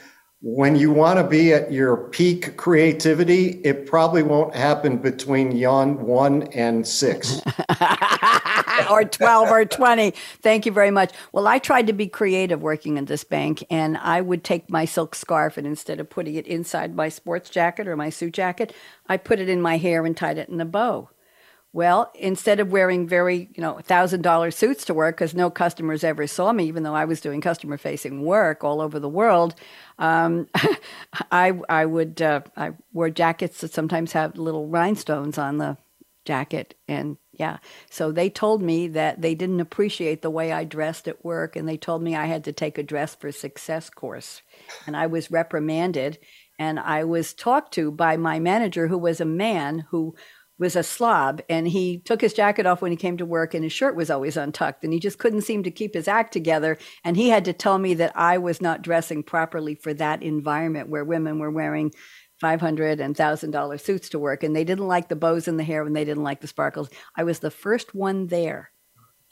when you want to be at your peak creativity, it probably won't happen between yawn one and six. *laughs* or 12 or 20. Thank you very much. Well, I tried to be creative working in this bank, and I would take my silk scarf and instead of putting it inside my sports jacket or my suit jacket, I put it in my hair and tied it in a bow. Well, instead of wearing very, you know, thousand dollar suits to work because no customers ever saw me, even though I was doing customer facing work all over the world, um, *laughs* I I would uh, I wore jackets that sometimes have little rhinestones on the jacket, and yeah, so they told me that they didn't appreciate the way I dressed at work, and they told me I had to take a dress for success course, and I was reprimanded, and I was talked to by my manager, who was a man who was a slob and he took his jacket off when he came to work and his shirt was always untucked and he just couldn't seem to keep his act together and he had to tell me that I was not dressing properly for that environment where women were wearing 500 and thousand dollar suits to work and they didn't like the bows in the hair and they didn't like the sparkles. I was the first one there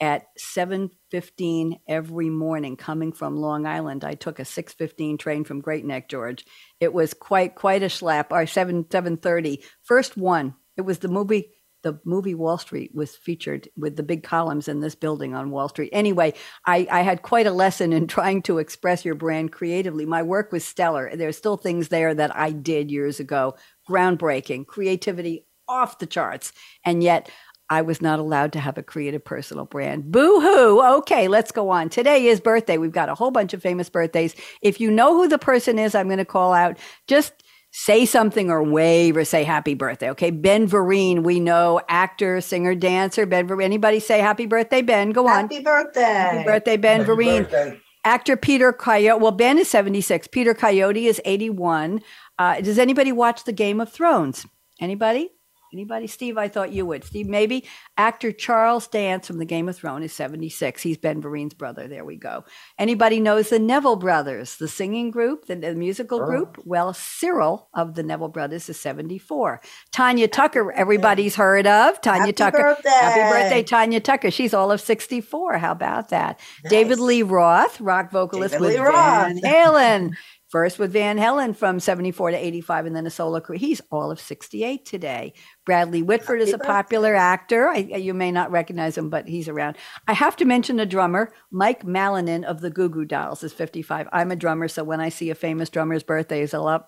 at 7.15 every morning coming from long island. I took a 6.15 train from great neck george. It was quite quite a slap or 7 7.30 first one it was the movie the movie Wall Street was featured with the big columns in this building on Wall Street. Anyway, I, I, had quite a lesson in *laughs* trying to express your brand creatively. My work was stellar. There's still things there that I did years ago, groundbreaking, creativity off the charts. And yet I was not allowed to have a creative personal brand. Boo hoo. Okay, let's go on. Today is birthday. We've got a whole bunch of famous birthdays. If you know who the person is, I'm going to call out. Just say something or wave or say happy birthday. Okay. Ben Vereen, we know actor, singer, dancer. Ben Vereen. Anybody say happy birthday, Ben? Go on. Happy birthday. Happy birthday, Ben happy Vereen. Birthday. Actor Peter Coyote. Well, Ben is 76. Peter Coyote is 81. Uh, does anybody watch the Game of Thrones? Anybody? Anybody? Steve, I thought you would. Steve, maybe. Actor Charles Dance from the Game of Thrones is 76. He's Ben Vereen's brother. There we go. Anybody knows the Neville Brothers, the singing group, the, the musical oh. group? Well, Cyril of the Neville Brothers is 74. Tanya Tucker, everybody's heard of. Tanya happy Tucker. Birthday. Happy birthday, Tanya Tucker. She's all of 64. How about that? Nice. David Lee Roth, rock vocalist David with Lee Van Halen. First with Van Halen from 74 to 85, and then a solo career. He's all of 68 today. Bradley Whitford is a popular actor. I, you may not recognize him, but he's around. I have to mention a drummer, Mike Malinin of the Goo Goo Dolls, is 55. I'm a drummer, so when I see a famous drummer's birthday is a lot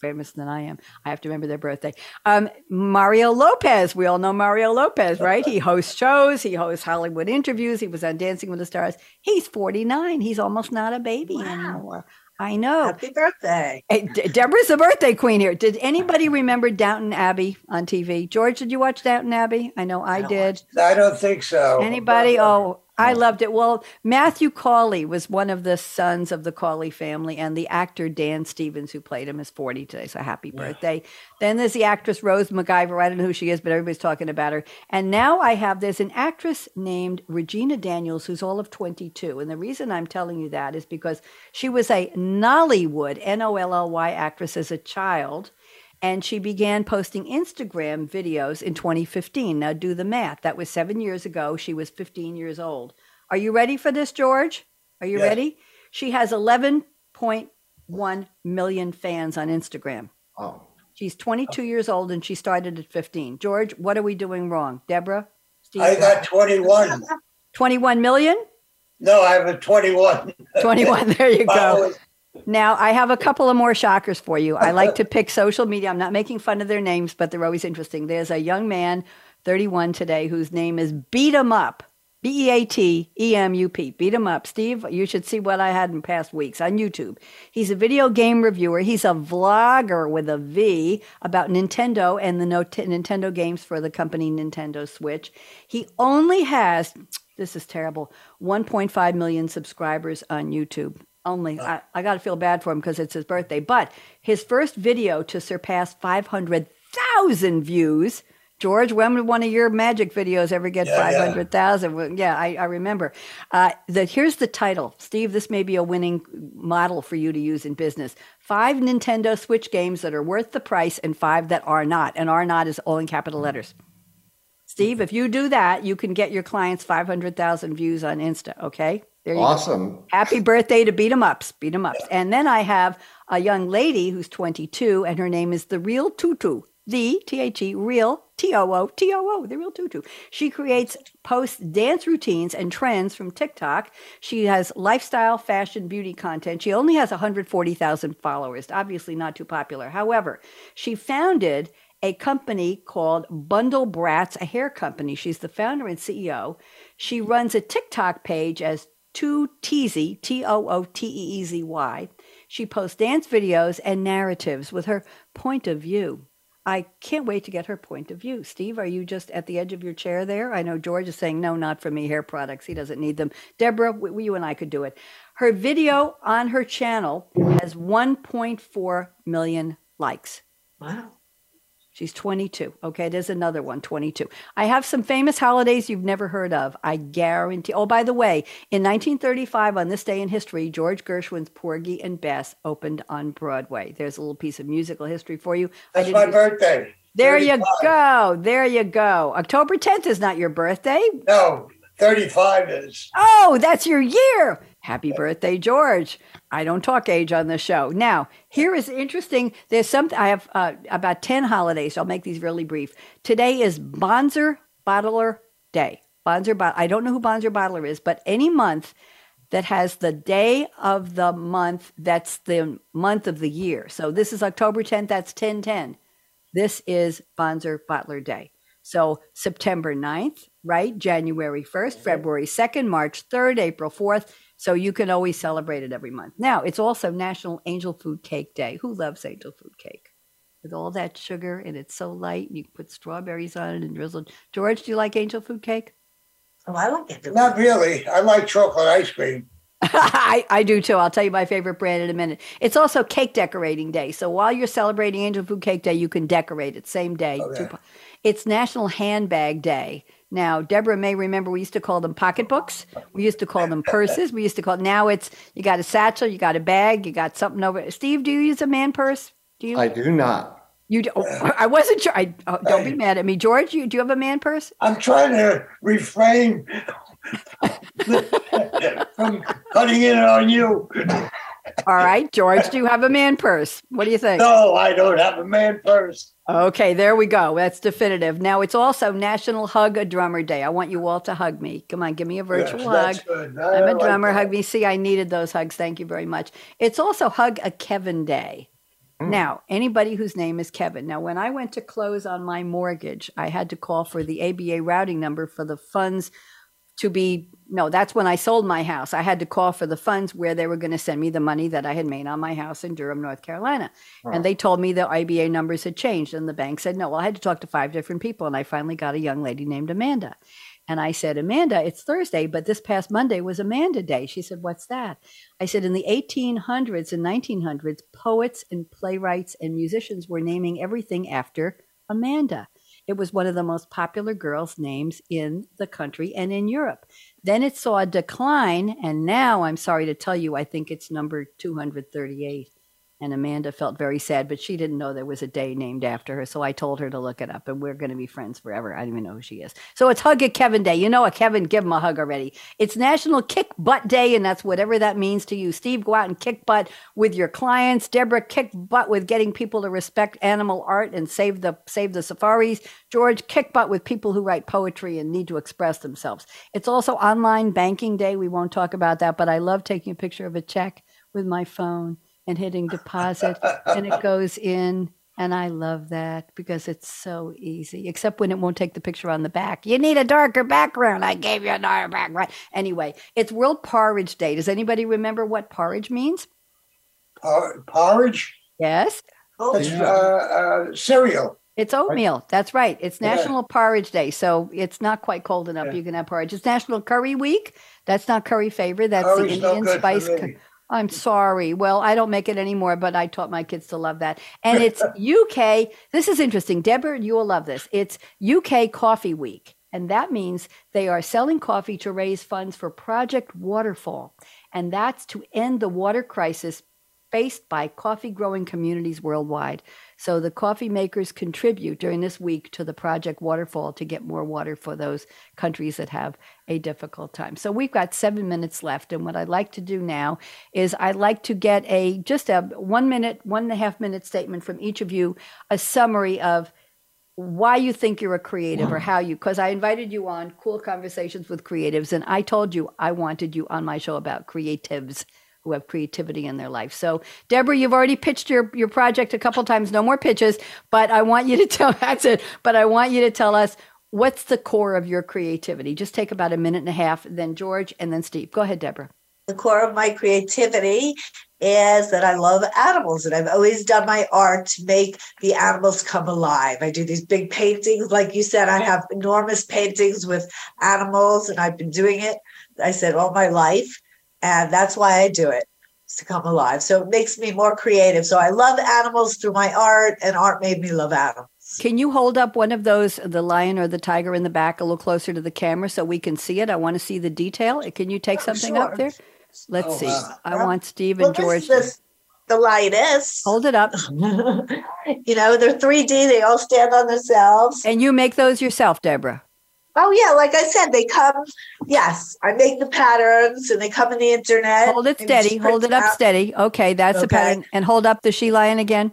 famous than I am. I have to remember their birthday. Um, Mario Lopez. We all know Mario Lopez, right? He hosts shows. He hosts Hollywood interviews. He was on Dancing with the Stars. He's 49. He's almost not a baby wow. anymore. I know. Happy birthday. Hey, De- Deborah's the birthday queen here. Did anybody remember Downton Abbey on TV? George, did you watch Downton Abbey? I know I, I did. I don't think so. Anybody? Uh, oh, I loved it. Well, Matthew Crawley was one of the sons of the Crawley family, and the actor Dan Stevens, who played him, is 40 today. So happy yeah. birthday. Then there's the actress Rose McIver. I don't know who she is, but everybody's talking about her. And now I have there's an actress named Regina Daniels, who's all of 22. And the reason I'm telling you that is because she was a Nollywood, N O L L Y actress as a child and she began posting Instagram videos in 2015. Now, do the math. That was seven years ago. She was 15 years old. Are you ready for this, George? Are you yes. ready? She has 11.1 million fans on Instagram. Oh. She's 22 years old and she started at 15. George, what are we doing wrong? Deborah? Steve? I got 21. 21 million? No, I have a 21. 21. *laughs* There you go. *laughs* Now, I have a couple of more shockers for you. I like to pick social media. I'm not making fun of their names, but they're always interesting. There's a young man, 31 today, whose name is Beat 'em Up. B E A T E M U P. Beat 'em up. Steve, you should see what I had in past weeks on YouTube. He's a video game reviewer. He's a vlogger with a V about Nintendo and the Nintendo games for the company Nintendo Switch. He only has, this is terrible, 1.5 million subscribers on YouTube only. I, I got to feel bad for him because it's his birthday. But his first video to surpass 500,000 views. George, when did one of your magic videos ever get yeah, 500,000? Yeah. yeah, I, I remember. Uh, the, here's the title. Steve, this may be a winning model for you to use in business. Five Nintendo Switch games that are worth the price and five that are not. And are not is all in capital letters. Steve, if you do that, you can get your clients 500,000 views on Insta, okay? Awesome. Go. Happy birthday to Beat 'em Ups. Beat 'em Ups. Yeah. And then I have a young lady who's 22 and her name is The Real Tutu. The T H E Real T O O T O O, The Real Tutu. She creates posts dance routines and trends from TikTok. She has lifestyle, fashion, beauty content. She only has 140,000 followers. Obviously not too popular. However, she founded a company called Bundle Brats, a hair company. She's the founder and CEO. She runs a TikTok page as Too Teezy, T O O T E E Z Y. She posts dance videos and narratives with her point of view. I can't wait to get her point of view. Steve, are you just at the edge of your chair there? I know George is saying, no, not for me, hair products. He doesn't need them. Deborah, we, you and I could do it. Her video on her channel has 1.4 million likes. Wow. She's 22. Okay, there's another one, 22. I have some famous holidays you've never heard of. I guarantee. Oh, by the way, in 1935, on this day in history, George Gershwin's Porgy and Bess opened on Broadway. There's a little piece of musical history for you. That's my birthday. There you go. There you go. October 10th is not your birthday. No, 35 is. Oh, that's your year. Happy birthday, George. I don't talk age on the show. Now, here is interesting. There's something, I have uh, about 10 holidays. So I'll make these really brief. Today is Bonza Bottler Day. Bonza, Bot- I don't know who Bonza Bottler is, but any month that has the day of the month that's the month of the year. So this is October 10th, that's 1010. This is Bonza Bottler Day. So September 9th, right? January 1st, February 2nd, March 3rd, April 4th. So you can always celebrate it every month. Now, it's also National Angel Food Cake Day. Who loves angel food cake? With all that sugar and it's so light, and you put strawberries on it and drizzle. George, do you like angel food cake? Oh, I like it. Not really. I like chocolate ice cream. *laughs* I, I do too. I'll tell you my favorite brand in a minute. It's also cake decorating day. So while you're celebrating Angel Food Cake Day, you can decorate it same day. Okay. It's National Handbag Day. Now, Deborah may remember we used to call them pocketbooks. We used to call them purses. We used to call now it's you got a satchel, you got a bag, you got something over. Steve, do you use a man purse? Do you? I do not. You do, oh, I wasn't sure. I oh, don't be mad at me, George. You do you have a man purse? I'm trying to refrain *laughs* from cutting in on you. All right, George, do you have a man purse? What do you think? No, I don't have a man purse. Okay, there we go. That's definitive. Now it's also National Hug a Drummer Day. I want you all to hug me. Come on, give me a virtual Yes, hug. that's good. I I'm a drummer. that. Hug me. See, I needed those hugs. Thank you very much. It's also Hug a Kevin Day. Mm. Now, anybody whose name is Kevin. Now, when I went to close on my mortgage, I had to call for the ABA routing number for the funds to be no that's when i sold my house. I had to call for the funds where they were going to send me the money that i had made on my house in durham north carolina. And they told me the ABA numbers had changed and the bank said no well i had to talk to five different people and i finally got a young lady named amanda. And i said amanda it's thursday but this past monday was amanda day. She said what's that? I said in the 1800s and 1900s poets and playwrights and musicians were naming everything after amanda it was one of the most popular girls' names in the country and in Europe. Then it saw a decline, and now I'm sorry to tell you, I think it's number 238. And Amanda felt very sad, but she didn't know there was a day named after her. So I told her to look it up, and we're going to be friends forever. I don't even know who she is. So it's Hug a Kevin Day. You know a Kevin, give him a hug already. It's National Kick Butt Day, and that's whatever that means to you. Steve, go out and kick butt with your clients. Deborah, kick butt with getting people to respect animal art and save the save the safaris. George, kick butt with people who write poetry and need to express themselves. It's also Online Banking Day. We won't talk about that, but I love taking a picture of a check with my phone and hitting deposit and it goes in and I love that because it's so easy, except when it won't take the picture on the back. You need a darker background. I gave you a darker background. Anyway, it's World Porridge Day. Does anybody remember what porridge means? Por- porridge? Yes, Oh, It's uh, uh, cereal. it's oatmeal. That's right. It's Yeah. National Porridge Day. So it's not quite cold enough. Yeah. You can have porridge. It's National Curry Week. That's not curry favor. That's Curry's the no Indian for spice. me. I'm sorry. Well, I don't make it anymore, but I taught my kids to love that. And it's *laughs* UK. This is interesting. Deborah, you will love this. It's UK Coffee Week. And that means they are selling coffee to raise funds for Project Waterfall. And that's to end the water crisis faced by coffee growing communities worldwide. So the coffee makers contribute during this week to the Project Waterfall to get more water for those countries that have a difficult time. So we've got seven minutes left. And what I'd like to do now is I'd like to get a just a one minute, one and a half minute statement from each of you, a summary of why you think you're a creative or how you because I invited you on cool conversations with creatives and I told you I wanted you on my show about creatives who have creativity in their life. So, Deborah, you've already pitched your your project a couple times. No more pitches, but I want you to *laughs* tell that's it. But I want you to tell us what's the core of your creativity. Just take about a minute and a half. Then George, and then Steve. Go ahead, Deborah. the core of my creativity is that I love animals and I've always done my art to make the animals come alive. I do these big paintings. Like you said, I have enormous paintings with animals and I've been doing it, I said, all my life. And that's why I do it. it, is to come alive. So it makes me more creative. So I love animals through my art and art made me love animals. Can you hold up one of those, the lion or the tiger in the back, a little closer to the camera so we can see it? I want to see the detail. Can you take Oh, something sure. up there? Let's Oh, see. wow. I want Steve Well, and this George. is this, the lioness. Hold it up. *laughs* you know, they're 3D. They all stand on themselves. And you make those yourself, Deborah. Oh yeah, like I said, they come. Yes, I make the patterns, and they come in the internet. Hold it steady. Hold it up out. steady. Okay, that's the Okay. pattern. And hold up the she lion again.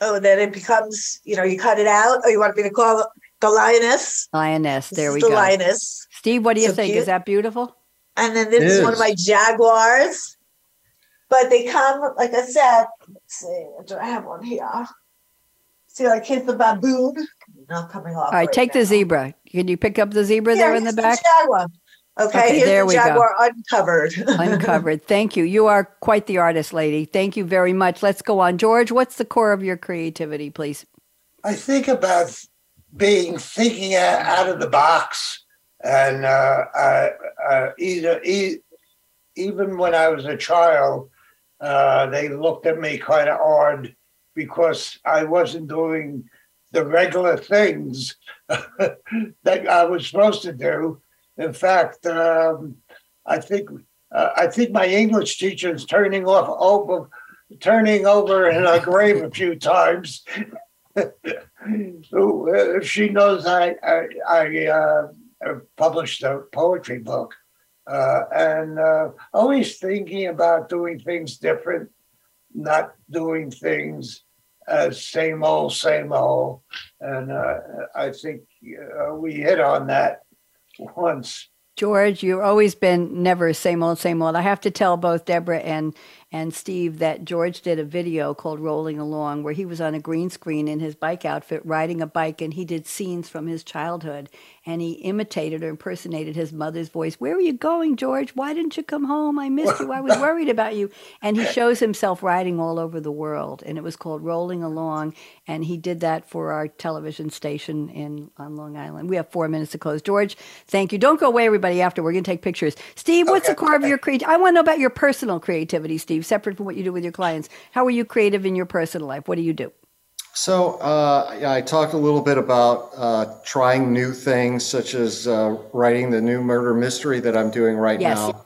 Oh, then it becomes. You know, you cut it out. Oh, you want me to call it the lioness? Lioness. This There is we the go. lioness. Steve, what do you So think? cute. Is that beautiful? And then this is one of my jaguars. But they come, like I said. Let's see, do I have one here? See, like here's the baboon. Not coming off. All right, take the zebra. Can you pick up the zebra there in the here's back? jaguar. Okay, Okay, here's there the we go. jaguar uncovered. *laughs* Uncovered. Thank you. You are quite the artist, lady. Thank you very much. Let's go on. George, what's the core of your creativity, please? I think about being thinking out out of the box, and uh, uh, uh, either e- even when I was a child, uh, they looked at me kind of odd because I wasn't doing the regular things *laughs* that I was supposed to do. In fact, um, I think uh, I think my English teacher is turning off over, turning over in her grave a few times. *laughs* Uh, she knows I I, I uh, published a poetry book, uh, and uh, always thinking about doing things different, not doing things as same old, same old. And uh, I think uh, we hit on that once. George, you've always been never same old, same old. I have to tell both Deborah and and Steve that George did a video called Rolling Along where he was on a green screen in his bike outfit riding a bike and he did scenes from his childhood and he imitated or impersonated his mother's voice. Where are you going, George? Why didn't you come home? I missed you. I was *laughs* worried about you. And he shows himself riding all over the world and it was called Rolling Along and he did that for our television station in on Long Island. We have 4 minutes to close. George, thank you. Don't go away everybody after. We're going to take pictures. Steve, what's the core of your creativity? I want to know about your personal creativity, Steve, separate from what you do with your clients. How are you creative in your personal life? What do you do? So uh, yeah, I talked a little bit about uh, trying new things, such as uh, writing the new murder mystery that I'm doing right Yes. now.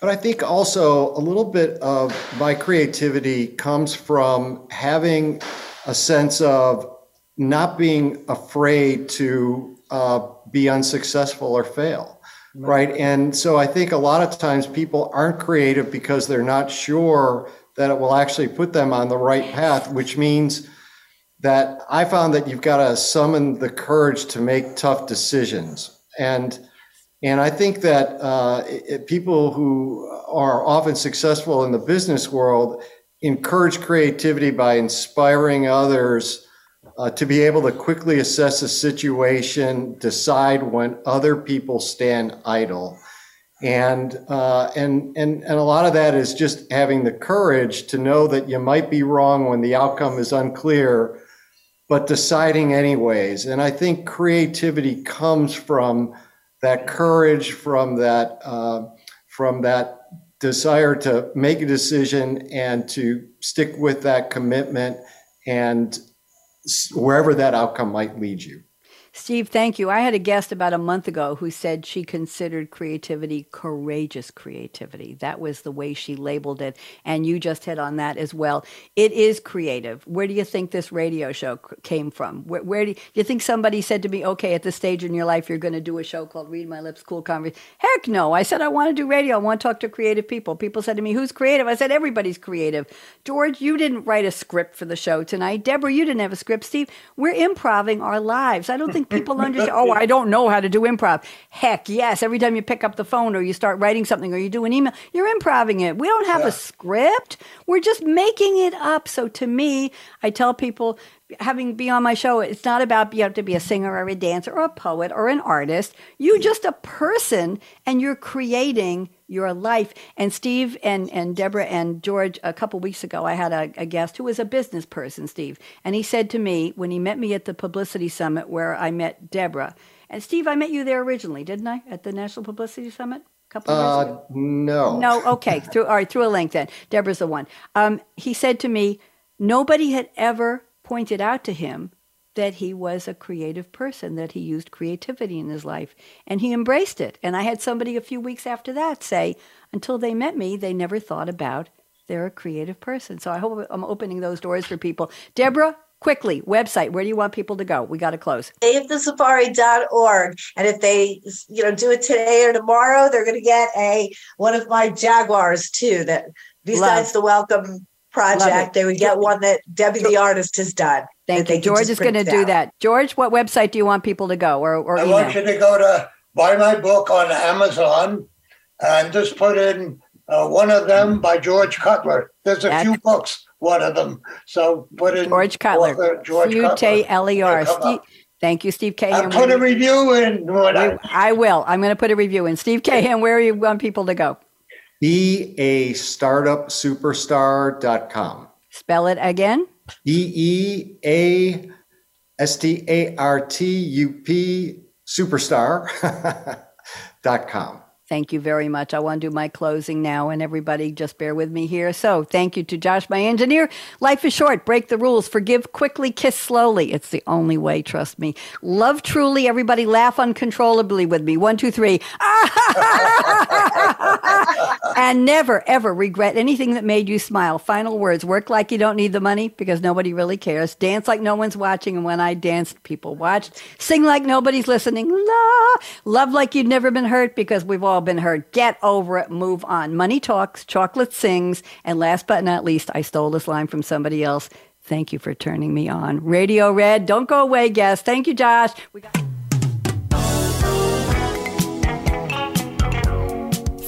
But I think also a little bit of my creativity comes from having a sense of not being afraid to uh, be unsuccessful or fail. Right. And so I think a lot of times people aren't creative because they're not sure that it will actually put them on the right path, which means that I found that you've got to summon the courage to make tough decisions. And and I think that uh, it, people who are often successful in the business world encourage creativity by inspiring others uh, to be able to quickly assess a situation, decide when other people stand idle. And, uh, and, and, and a lot of that is just having the courage to know that you might be wrong when the outcome is unclear, but deciding anyways. And I think creativity comes from that courage, from that, uh, from that desire to make a decision and to stick with that commitment and wherever that outcome might lead you. Steve, thank you. I had a guest about a month ago who said she considered creativity courageous creativity. That was the way she labeled it. And you just hit on that as well. It is creative. Where do you think this radio show came from? Where, where do, you, you think somebody said to me, okay, at this stage in your life, you're going to do a show called Read My Lips Cool Conversation? Heck no. I said, I want to do radio. I want to talk to creative people. People said to me, who's creative? I said, everybody's creative. George, you didn't write a script for the show tonight. Deborah, you didn't have a script. Steve, we're improving our lives. I don't think people understand. *laughs* Oh, I don't know how to do improv. Heck, yes. Every time you pick up the phone or you start writing something or you do an email, you're improving it. We don't have a script. We're just making it up. So to me, I tell people, having be on my show, it's not about you have to be a singer or a dancer or a poet or an artist. You're mm-hmm. just a person and you're creating your life. And Steve and, and Deborah and George, a couple weeks ago, I had a, a guest who was a business person, Steve. And he said to me when he met me at the Publicity Summit where I met Deborah, and Steve, I met you there originally, didn't I? At the National Publicity Summit? A couple of years ago? Uh, no. No, okay. *laughs* Through all right, through a link then. Deborah's the one. Um, he said to me, nobody had ever pointed out to him that he was a creative person, that he used creativity in his life, and he embraced it. And I had somebody a few weeks after that say, until they met me, they never thought about they're a creative person. So I hope I'm opening those doors for people. Deborah, quickly, website, where do you want people to go? We got to close. SaveTheSafari.org. And if they, you know, do it today or tomorrow, they're going to get a one of my Jaguars too. That besides Love. the welcome project, they would get one that Debbie the artist has done. Thank you. George is going to do that. George, what website do you want people to go? Or, or I email? want you to go to buy my book on Amazon and just put in uh, one of them by George Cutler. There's a That's, few books, one of them. So put in George Cutler. Author, George Cutler. L-E-R. Thank you, Steve Kahan. put a review in. I, I, will. I'm going to put a review in. Steve Kahan, where do you want people to go? Be a startupsuperstar.com. Spell it again. E E A S T A R T U P superstar.com. *laughs* Thank you very much. I want to do my closing now, and everybody just bear with me here. So, thank you to Josh, my engineer. Life is short. Break the rules. Forgive quickly. Kiss slowly. It's the only way. Trust me. Love truly. Everybody laugh uncontrollably with me. One, two, three. *laughs* *laughs* and never, ever regret anything that made you smile. Final words. Work like you don't need the money because nobody really cares. Dance like no one's watching. And when I danced, people watched. Sing like nobody's listening. La. Love like you've never been hurt because we've all been hurt. Get over it. Move on. Money talks, chocolate sings. And last but not least, I stole this line from somebody else. Thank you for turning me on. Radio Red, don't go away, guest. Thank you, Josh. We Got-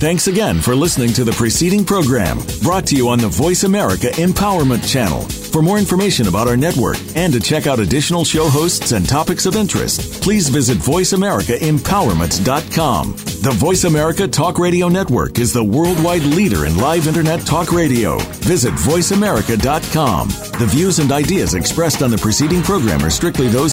Thanks again for listening to the preceding program brought to you on the Voice America Empowerment Channel. For more information about our network and to check out additional show hosts and topics of interest, please visit VoiceAmericaEmpowerment.com. The Voice America Talk Radio Network is the worldwide leader in live Internet talk radio. Visit VoiceAmerica.com. The views and ideas expressed on the preceding program are strictly those